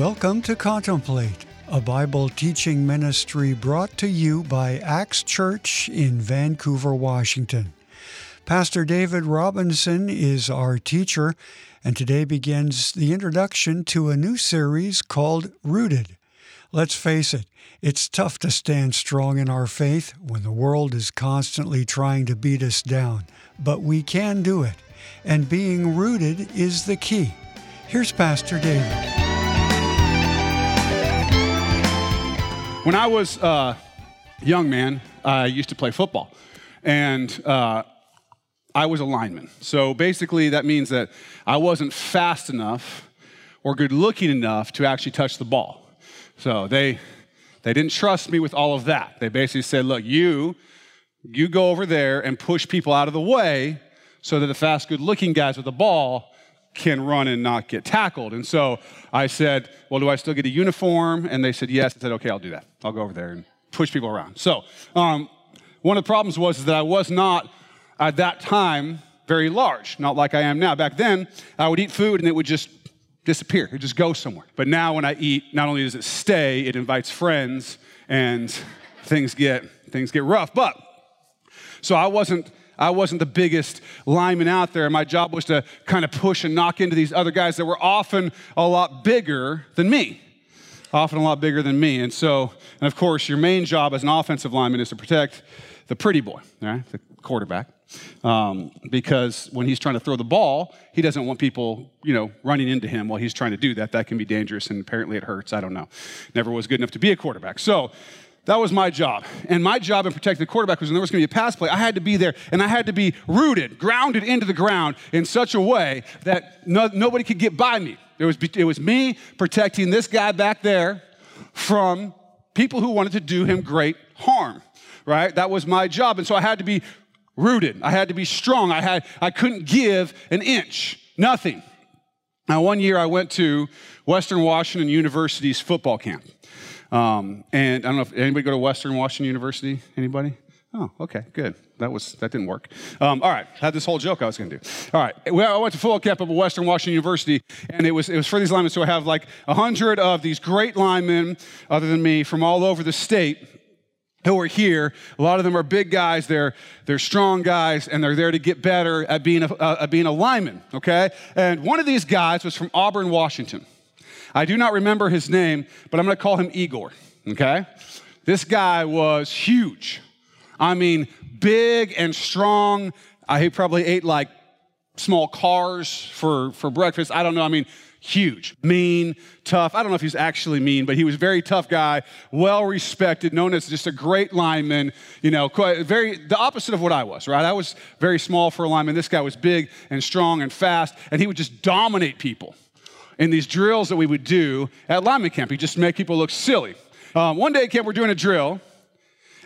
Welcome to Contemplate, a Bible teaching ministry brought to you by Ax Church in Vancouver, Washington. Pastor David Robinson is our teacher, and today begins the introduction to a new series called Rooted. Let's face it, it's tough to stand strong in our faith when the world is constantly trying to beat us down, but we can do it, and being rooted is the key. Here's Pastor David. When I was a young man, I used to play football, and uh, I was a lineman. So basically, that means that I wasn't fast enough or good looking enough to actually touch the ball. So they they didn't trust me with all of that. They basically said, "Look, you you go over there and push people out of the way so that the fast, good looking guys with the ball can run and not get tackled. And so I said, Well, do I still get a uniform? And they said, Yes. I said, Okay, I'll do that. I'll go over there and push people around. So um, one of the problems was that I was not at that time very large, not like I am now. Back then, I would eat food and it would just disappear, it would just go somewhere. But now when I eat, not only does it stay, it invites friends and things get things get rough. But so I wasn't I wasn't the biggest lineman out there. My job was to kind of push and knock into these other guys that were often a lot bigger than me. Often a lot bigger than me. And so, and of course, your main job as an offensive lineman is to protect the pretty boy, right? The quarterback. Um, because when he's trying to throw the ball, he doesn't want people, you know, running into him while he's trying to do that. That can be dangerous, and apparently it hurts. I don't know. Never was good enough to be a quarterback. So that was my job. And my job in protecting the quarterback was when there was going to be a pass play, I had to be there and I had to be rooted, grounded into the ground in such a way that no, nobody could get by me. It was, it was me protecting this guy back there from people who wanted to do him great harm, right? That was my job. And so I had to be rooted. I had to be strong. I, had, I couldn't give an inch, nothing. Now, one year I went to Western Washington University's football camp. Um, and I don't know if anybody go to Western Washington University. Anybody? Oh, okay, good. That was that didn't work. Um, all right, had this whole joke I was going to do. All right, well, I went to full camp at Western Washington University, and it was it was for these linemen. So I have like a hundred of these great linemen, other than me, from all over the state who are here. A lot of them are big guys. They're they're strong guys, and they're there to get better at being a, uh, at being a lineman. Okay, and one of these guys was from Auburn, Washington. I do not remember his name, but I'm going to call him Igor, okay? This guy was huge. I mean, big and strong. I, he probably ate like small cars for, for breakfast. I don't know. I mean, huge, mean, tough. I don't know if he's actually mean, but he was a very tough guy, well respected, known as just a great lineman. You know, quite, very the opposite of what I was. Right? I was very small for a lineman. This guy was big and strong and fast, and he would just dominate people in these drills that we would do at lineman camp. He just make people look silly. Um, one day at camp, we're doing a drill,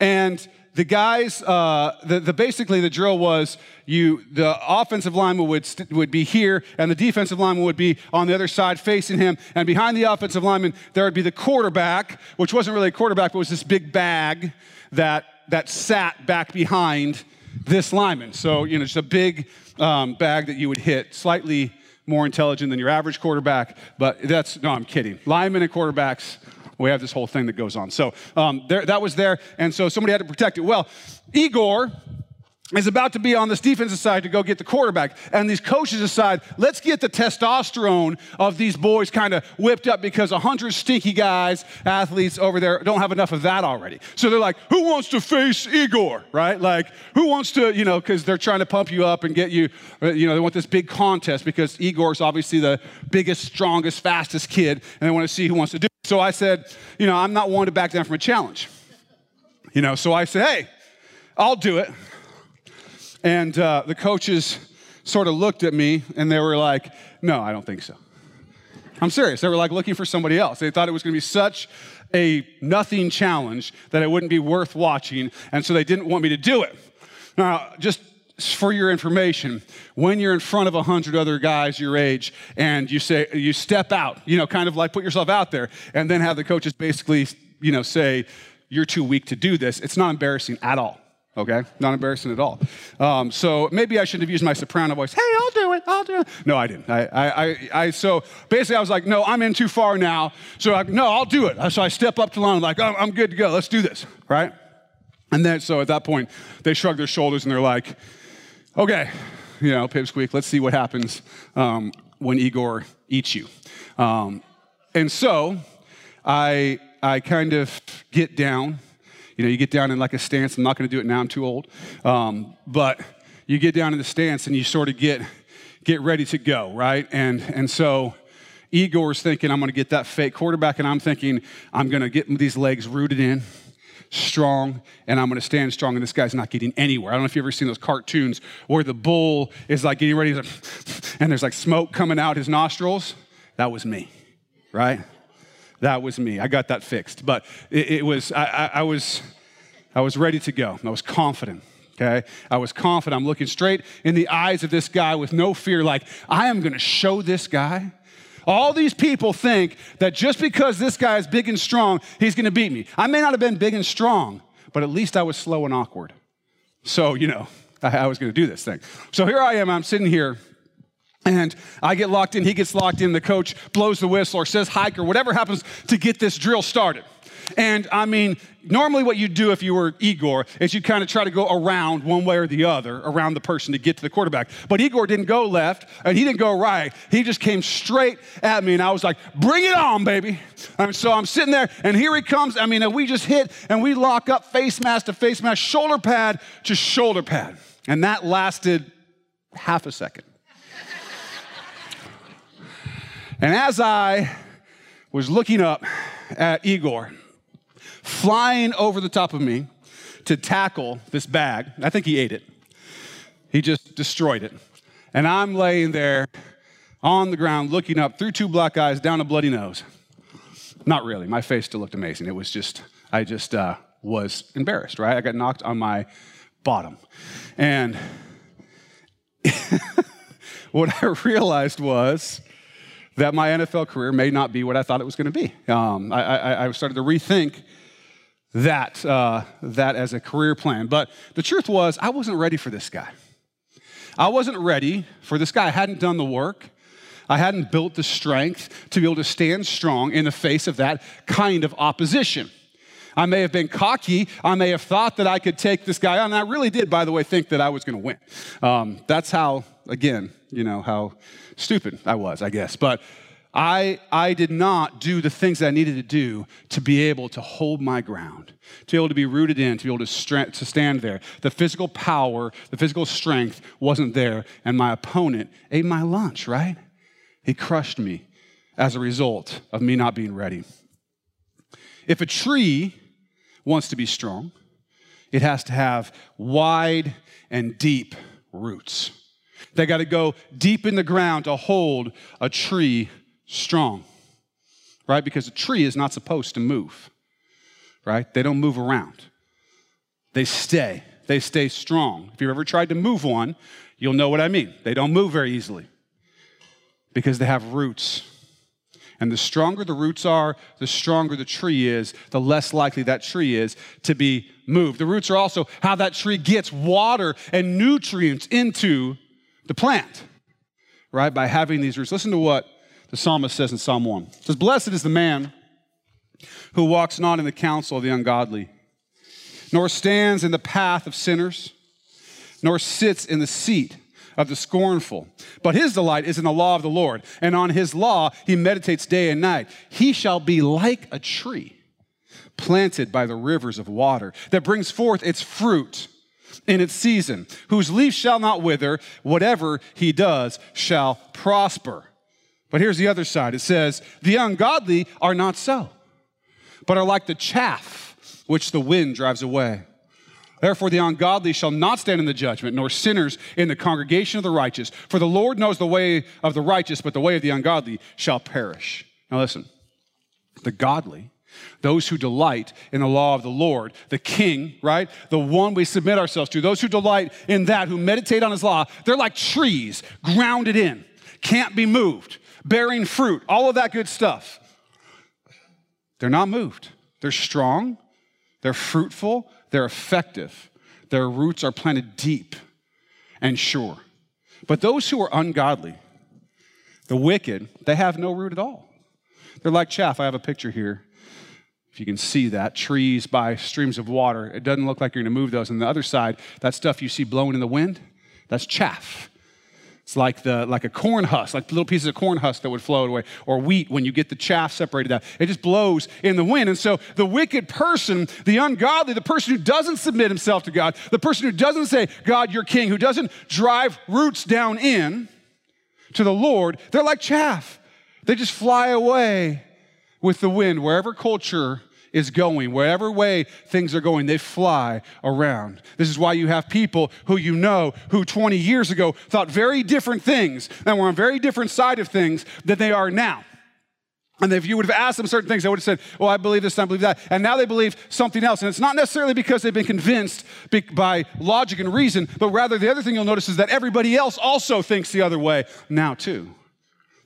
and the guys, uh, the, the, basically the drill was you, the offensive lineman would, st- would be here, and the defensive lineman would be on the other side facing him. And behind the offensive lineman, there would be the quarterback, which wasn't really a quarterback, but was this big bag that, that sat back behind this lineman. So, you know, just a big um, bag that you would hit, slightly more intelligent than your average quarterback, but that's, no, I'm kidding. Linemen and quarterbacks, we have this whole thing that goes on. So um, there, that was there, and so somebody had to protect it. Well, Igor is about to be on this defensive side to go get the quarterback. And these coaches decide, let's get the testosterone of these boys kind of whipped up because a hundred stinky guys, athletes over there, don't have enough of that already. So they're like, who wants to face Igor, right? Like, who wants to, you know, because they're trying to pump you up and get you, uh, you know, they want this big contest because Igor's obviously the biggest, strongest, fastest kid, and they want to see who wants to do it. So I said, you know, I'm not one to back down from a challenge. You know, so I said, hey, I'll do it. And uh, the coaches sort of looked at me and they were like, no, I don't think so. I'm serious. They were like looking for somebody else. They thought it was going to be such a nothing challenge that it wouldn't be worth watching. And so they didn't want me to do it. Now, just for your information, when you're in front of a hundred other guys your age and you say, you step out, you know, kind of like put yourself out there and then have the coaches basically, you know, say, you're too weak to do this, it's not embarrassing at all okay? Not embarrassing at all. Um, so maybe I shouldn't have used my soprano voice. Hey, I'll do it. I'll do it. No, I didn't. I, I, I, I so basically, I was like, no, I'm in too far now. So I, no, I'll do it. So I step up to line, like, I'm, I'm good to go. Let's do this, right? And then, so at that point, they shrug their shoulders and they're like, okay, you know, pipsqueak, let's see what happens um, when Igor eats you. Um, and so I, I kind of get down. You know, you get down in like a stance. I'm not going to do it now, I'm too old. Um, but you get down in the stance and you sort of get, get ready to go, right? And, and so Igor's thinking, I'm going to get that fake quarterback, and I'm thinking, I'm going to get these legs rooted in strong and I'm going to stand strong and this guy's not getting anywhere. I don't know if you've ever seen those cartoons where the bull is like getting ready to, and there's like smoke coming out his nostrils. That was me, right? That was me. I got that fixed. But it, it was, I, I, I was, I was ready to go. I was confident. Okay. I was confident. I'm looking straight in the eyes of this guy with no fear, like, I am going to show this guy all these people think that just because this guy is big and strong, he's going to beat me. I may not have been big and strong, but at least I was slow and awkward. So, you know, I, I was going to do this thing. So here I am, I'm sitting here. And I get locked in, he gets locked in, the coach blows the whistle or says hike or whatever happens to get this drill started. And I mean, normally what you'd do if you were Igor is you kind of try to go around one way or the other around the person to get to the quarterback. But Igor didn't go left and he didn't go right. He just came straight at me and I was like, bring it on, baby. And so I'm sitting there and here he comes. I mean, we just hit and we lock up face mask to face mask, shoulder pad to shoulder pad. And that lasted half a second. And as I was looking up at Igor, flying over the top of me to tackle this bag. I think he ate it. He just destroyed it. And I'm laying there on the ground looking up through two black eyes down a bloody nose. Not really. My face still looked amazing. It was just, I just uh, was embarrassed, right? I got knocked on my bottom. And what I realized was that my NFL career may not be what I thought it was going to be. Um, I, I, I started to rethink that, uh, that as a career plan. But the truth was, I wasn't ready for this guy. I wasn't ready for this guy. I hadn't done the work. I hadn't built the strength to be able to stand strong in the face of that kind of opposition. I may have been cocky. I may have thought that I could take this guy on. And I really did, by the way, think that I was going to win. Um, that's how, again, you know, how stupid I was, I guess. But I, I did not do the things that I needed to do to be able to hold my ground, to be able to be rooted in, to be able to, to stand there. The physical power, the physical strength wasn't there, and my opponent ate my lunch, right? He crushed me as a result of me not being ready. If a tree wants to be strong, it has to have wide and deep roots. They got to go deep in the ground to hold a tree strong, right? Because a tree is not supposed to move, right? They don't move around, they stay. They stay strong. If you've ever tried to move one, you'll know what I mean. They don't move very easily because they have roots. And the stronger the roots are, the stronger the tree is, the less likely that tree is to be moved. The roots are also how that tree gets water and nutrients into the plant, right? By having these roots. Listen to what the psalmist says in Psalm 1. It says, Blessed is the man who walks not in the counsel of the ungodly, nor stands in the path of sinners, nor sits in the seat of the scornful. But his delight is in the law of the Lord, and on his law he meditates day and night. He shall be like a tree planted by the rivers of water that brings forth its fruit in its season, whose leaf shall not wither, whatever he does shall prosper. But here's the other side it says, The ungodly are not so, but are like the chaff which the wind drives away. Therefore, the ungodly shall not stand in the judgment, nor sinners in the congregation of the righteous. For the Lord knows the way of the righteous, but the way of the ungodly shall perish. Now, listen the godly, those who delight in the law of the Lord, the king, right? The one we submit ourselves to, those who delight in that, who meditate on his law, they're like trees grounded in, can't be moved bearing fruit, all of that good stuff. They're not moved. They're strong, they're fruitful, they're effective. Their roots are planted deep and sure. But those who are ungodly, the wicked, they have no root at all. They're like chaff. I have a picture here. You can see that, trees by streams of water. It doesn't look like you're going to move those. On the other side, that stuff you see blowing in the wind, that's chaff. It's like the like a corn husk, like little pieces of corn husk that would float away, or wheat when you get the chaff separated out. It just blows in the wind. And so the wicked person, the ungodly, the person who doesn't submit himself to God, the person who doesn't say, God, you're king, who doesn't drive roots down in to the Lord, they're like chaff. They just fly away with the wind wherever culture is going, wherever way things are going, they fly around. This is why you have people who you know who 20 years ago thought very different things and were on very different side of things than they are now. And if you would have asked them certain things, they would have said, Well, I believe this, I believe that. And now they believe something else. And it's not necessarily because they've been convinced by logic and reason, but rather the other thing you'll notice is that everybody else also thinks the other way now, too.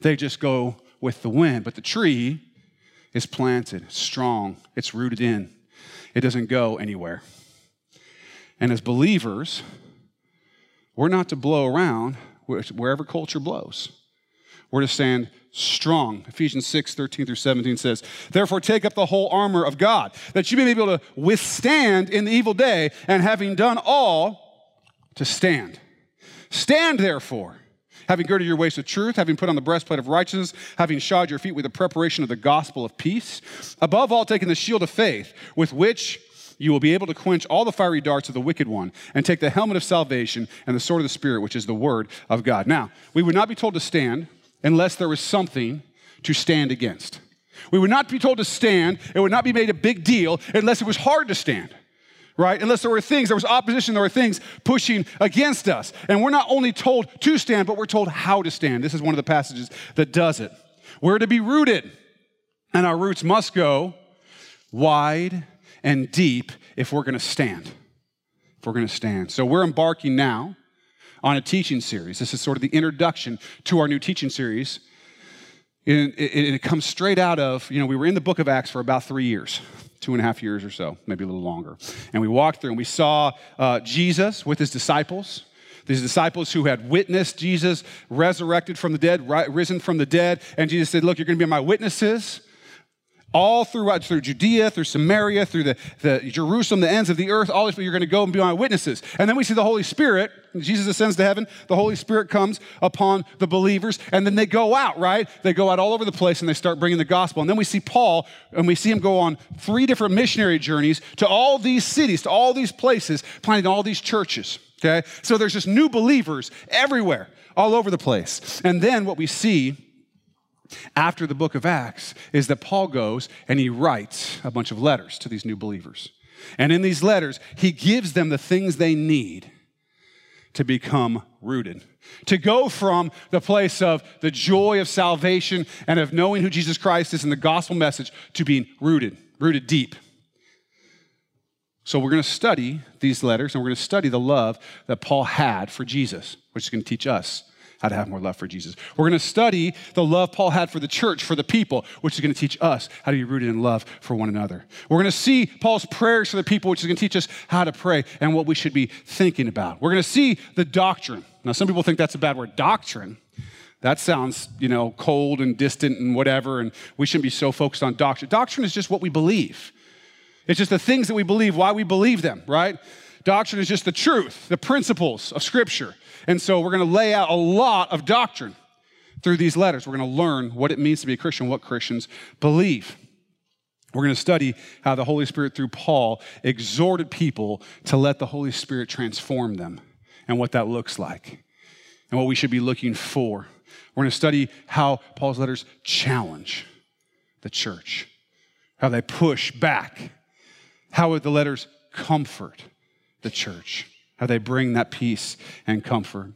They just go with the wind. But the tree is planted, strong, it's rooted in, it doesn't go anywhere. And as believers, we're not to blow around wherever culture blows. We're to stand strong. Ephesians 6, 13 through 17 says, Therefore, take up the whole armor of God, that you may be able to withstand in the evil day, and having done all, to stand. Stand, therefore having girded your waist with truth, having put on the breastplate of righteousness, having shod your feet with the preparation of the gospel of peace. Above all, taking the shield of faith, with which you will be able to quench all the fiery darts of the wicked one, and take the helmet of salvation and the sword of the Spirit, which is the word of God. Now, we would not be told to stand unless there was something to stand against. We would not be told to stand, it would not be made a big deal unless it was hard to stand right? Unless there were things, there was opposition, there were things pushing against us. And we're not only told to stand, but we're told how to stand. This is one of the passages that does it. We're to be rooted, and our roots must go wide and deep if we're going to stand. If we're going to stand. So we're embarking now on a teaching series. This is sort of the introduction to our new teaching series. And it, comes straight out of, you know, we were in the book of Acts for about three years two and a half years or so, maybe a little longer. And we walked through and we saw uh, Jesus with his disciples. These disciples who had witnessed Jesus resurrected from the dead, risen from the dead. And Jesus said, Look, you're going to be my witnesses all throughout through Judea, through Samaria, through the, the Jerusalem, the ends of the earth, all this, you're going to go and be my witnesses. And then we see the Holy Spirit. Jesus ascends to heaven. The Holy Spirit comes upon the believers, and then they go out, right? They go out all over the place and they start bringing the gospel. And then we see Paul, and we see him go on three different missionary journeys to all these cities, to all these places, planting all these churches. Okay? So there's just new believers everywhere, all over the place. And then what we see after the book of Acts is that Paul goes and he writes a bunch of letters to these new believers. And in these letters, he gives them the things they need to become rooted. To go from the place of the joy of salvation and of knowing who Jesus Christ is in the gospel message to being rooted, rooted deep. So we're going to study these letters and we're going to study the love that Paul had for Jesus, which is going to teach us how to have more love for Jesus. We're going to study the love Paul had for the church, for the people, which is going to teach us how to be rooted in love for one another. We're going to see Paul's prayers for the people, which is going to teach us how to pray and what we should be thinking about. We're going to see the doctrine. Now, some people think that's a bad word, doctrine. That sounds, you know, cold and distant and whatever, and we shouldn't be so focused on doctrine. Doctrine is just what we believe. It's just the things that we believe, why we believe them, right? Doctrine is just the truth, the principles of Scripture. And so we're going to lay out a lot of doctrine through these letters. We're going to learn what it means to be a Christian, what Christians believe. We're going to study how the Holy Spirit, through Paul, exhorted people to let the Holy Spirit transform them and what that looks like and what we should be looking for. We're going to study how Paul's letters challenge the church, how they push back, how the letters comfort the church how they bring that peace and comfort.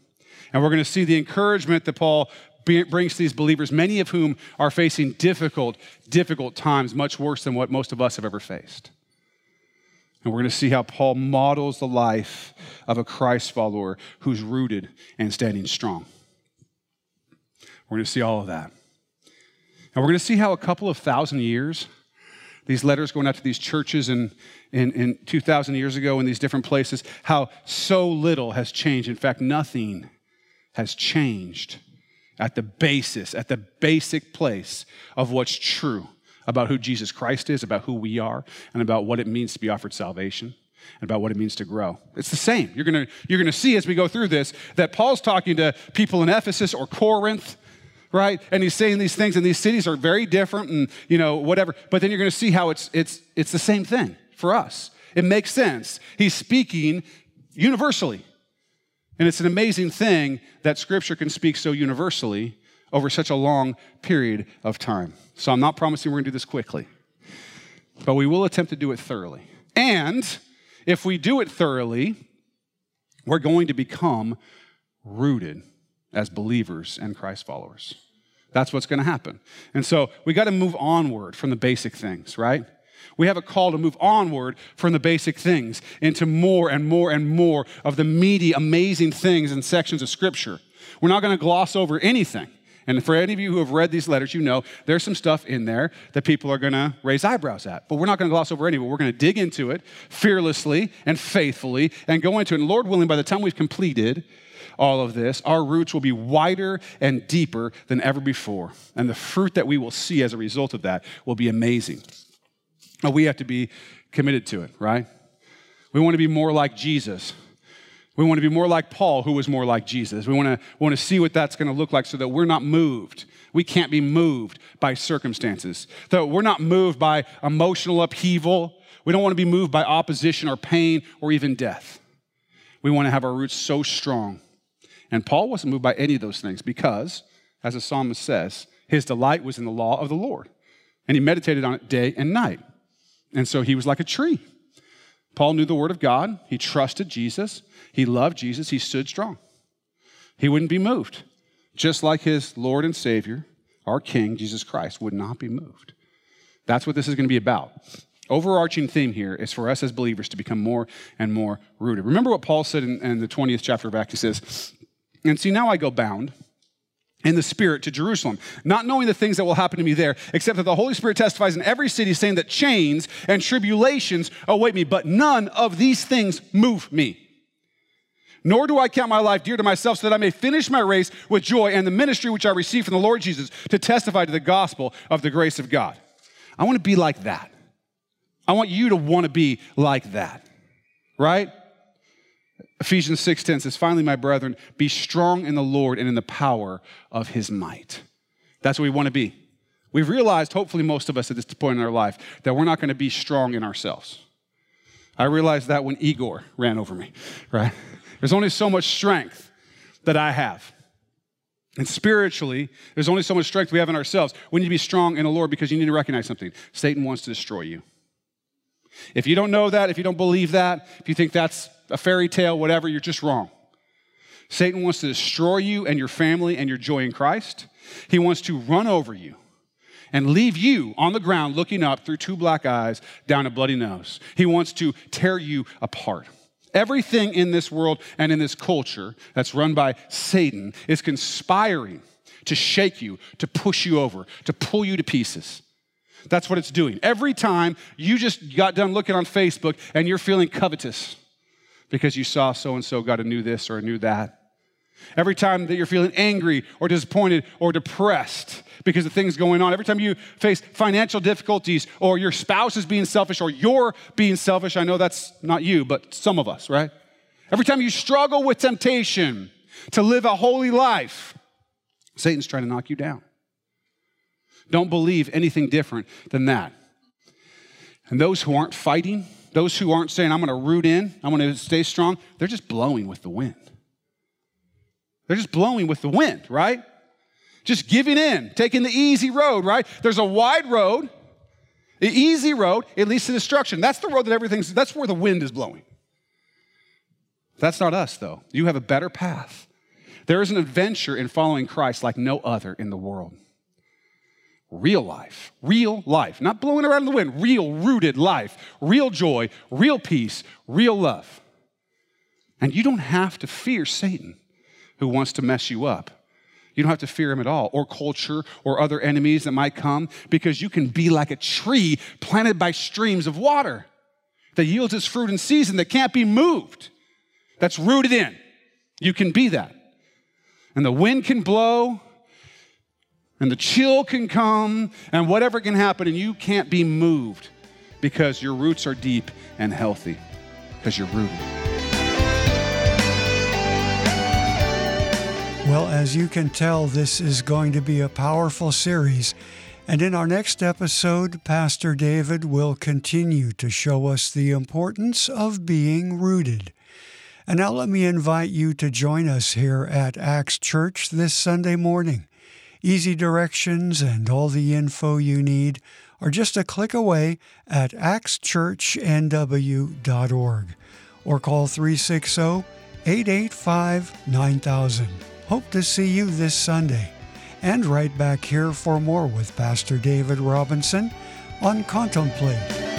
And we're going to see the encouragement that Paul brings to these believers, many of whom are facing difficult, difficult times, much worse than what most of us have ever faced. And we're going to see how Paul models the life of a Christ follower who's rooted and standing strong. We're going to see all of that. And we're going to see how a couple of thousand years these letters going out to these churches in, in, in 2,000 years ago in these different places, how so little has changed. In fact, nothing has changed at the basis, at the basic place of what's true about who Jesus Christ is, about who we are, and about what it means to be offered salvation and about what it means to grow. It's the same. You're going you're going to see as we go through this that Paul's talking to people in Ephesus or Corinth, right? And he's saying these things, and these cities are very different and, you know, whatever. But then you're going to see how it's, it's, it's the same thing for us. It makes sense. He's speaking universally. And it's an amazing thing that Scripture can speak so universally over such a long period of time. So I'm not promising we're going to do this quickly, but we will attempt to do it thoroughly. And if we do it thoroughly, we're going to become rooted as believers and Christ followers. That's what's going to happen. And so we got to move onward from the basic things, right? We have a call to move onward from the basic things into more and more and more of the meaty, amazing things and sections of Scripture. We're not going to gloss over anything. And for any of you who have read these letters, you know there's some stuff in there that people are going to raise eyebrows at. But we're not going to gloss over any of it. We're going to dig into it fearlessly and faithfully and go into it. And Lord willing, by the time we've completed all of this, our roots will be wider and deeper than ever before. And the fruit that we will see as a result of that will be amazing. But we have to be committed to it, right? We want to be more like Jesus. We want to be more like Paul, who was more like Jesus. We want to, want to see what that's going to look like so that we're not moved. We can't be moved by circumstances. That we're not moved by emotional upheaval. We don't want to be moved by opposition or pain or even death. We want to have our roots so strong. And Paul wasn't moved by any of those things because, as the psalmist says, his delight was in the law of the Lord. And he meditated on it day and night. And so he was like a tree. Paul knew the word of God. He trusted Jesus. He loved Jesus. He stood strong. He wouldn't be moved. Just like his Lord and Savior, our King, Jesus Christ, would not be moved. That's what this is going to be about. Overarching theme here is for us as believers to become more and more rooted. Remember what Paul said in, in the 20th chapter of Acts? He says, And see, now I go bound in the Spirit to Jerusalem, not knowing the things that will happen to me there, except that the Holy Spirit testifies in every city, saying that chains and tribulations await me, but none of these things move me. Nor do I count my life dear to myself, so that I may finish my race with joy and the ministry which I received from the Lord Jesus to testify to the gospel of the grace of God. I want to be like that. I want you to want to be like that, right? Ephesians 6:10 says, "Finally, my brethren, be strong in the Lord and in the power of his might." That's what we want to be. We've realized, hopefully, most of us at this point in our life, that we're not going to be strong in ourselves. I realized that when Igor ran over me, right? There's only so much strength that I have. And spiritually, there's only so much strength we have in ourselves. We need to be strong in the Lord because you need to recognize something Satan wants to destroy you. If you don't know that, if you don't believe that, if you think that's a fairy tale, whatever, you're just wrong. Satan wants to destroy you and your family and your joy in Christ. He wants to run over you and leave you on the ground looking up through two black eyes down a bloody nose. He wants to tear you apart. Everything in this world and in this culture that's run by Satan is conspiring to shake you, to push you over, to pull you to pieces. That's what it's doing. Every time you just got done looking on Facebook and you're feeling covetous, because you saw so and so got a new this or a new that. Every time that you're feeling angry or disappointed or depressed because of things going on, every time you face financial difficulties or your spouse is being selfish or you're being selfish, I know that's not you, but some of us, right? Every time you struggle with temptation to live a holy life, Satan's trying to knock you down. Don't believe anything different than that. And those who aren't fighting, those who aren't saying, I'm going to root in, I'm going to stay strong, they're just blowing with the wind. They're just blowing with the wind, right? Just giving in, taking the easy road, right? There's a wide road, the easy road, it leads to destruction. That's the road that everything's, that's where the wind is blowing. That's not us, though. You have a better path. There is an adventure in following Christ like no other in the world real life, real life, not blowing around in the wind, real rooted life, real joy, real peace, real love. And you don't have to fear Satan who wants to mess you up. You don't have to fear him at all, or culture, or other enemies that might come, because you can be like a tree planted by streams of water that yields its fruit in season that can't be moved, that's rooted in. You can be that. and the wind can blow, and the chill can come, and whatever can happen, and you can't be moved because your roots are deep and healthy, because you're rooted. Well, as you can tell, this is going to be a powerful series. And in our next episode, Pastor David will continue to show us the importance of being rooted. And now let me invite you to join us here at Ax Church this Sunday morning. Easy directions and all the info you need are just a click away at axchurchnw.org or call 360 885 9000. Hope to see you this Sunday and right back here for more with Pastor David Robinson on Contemplate.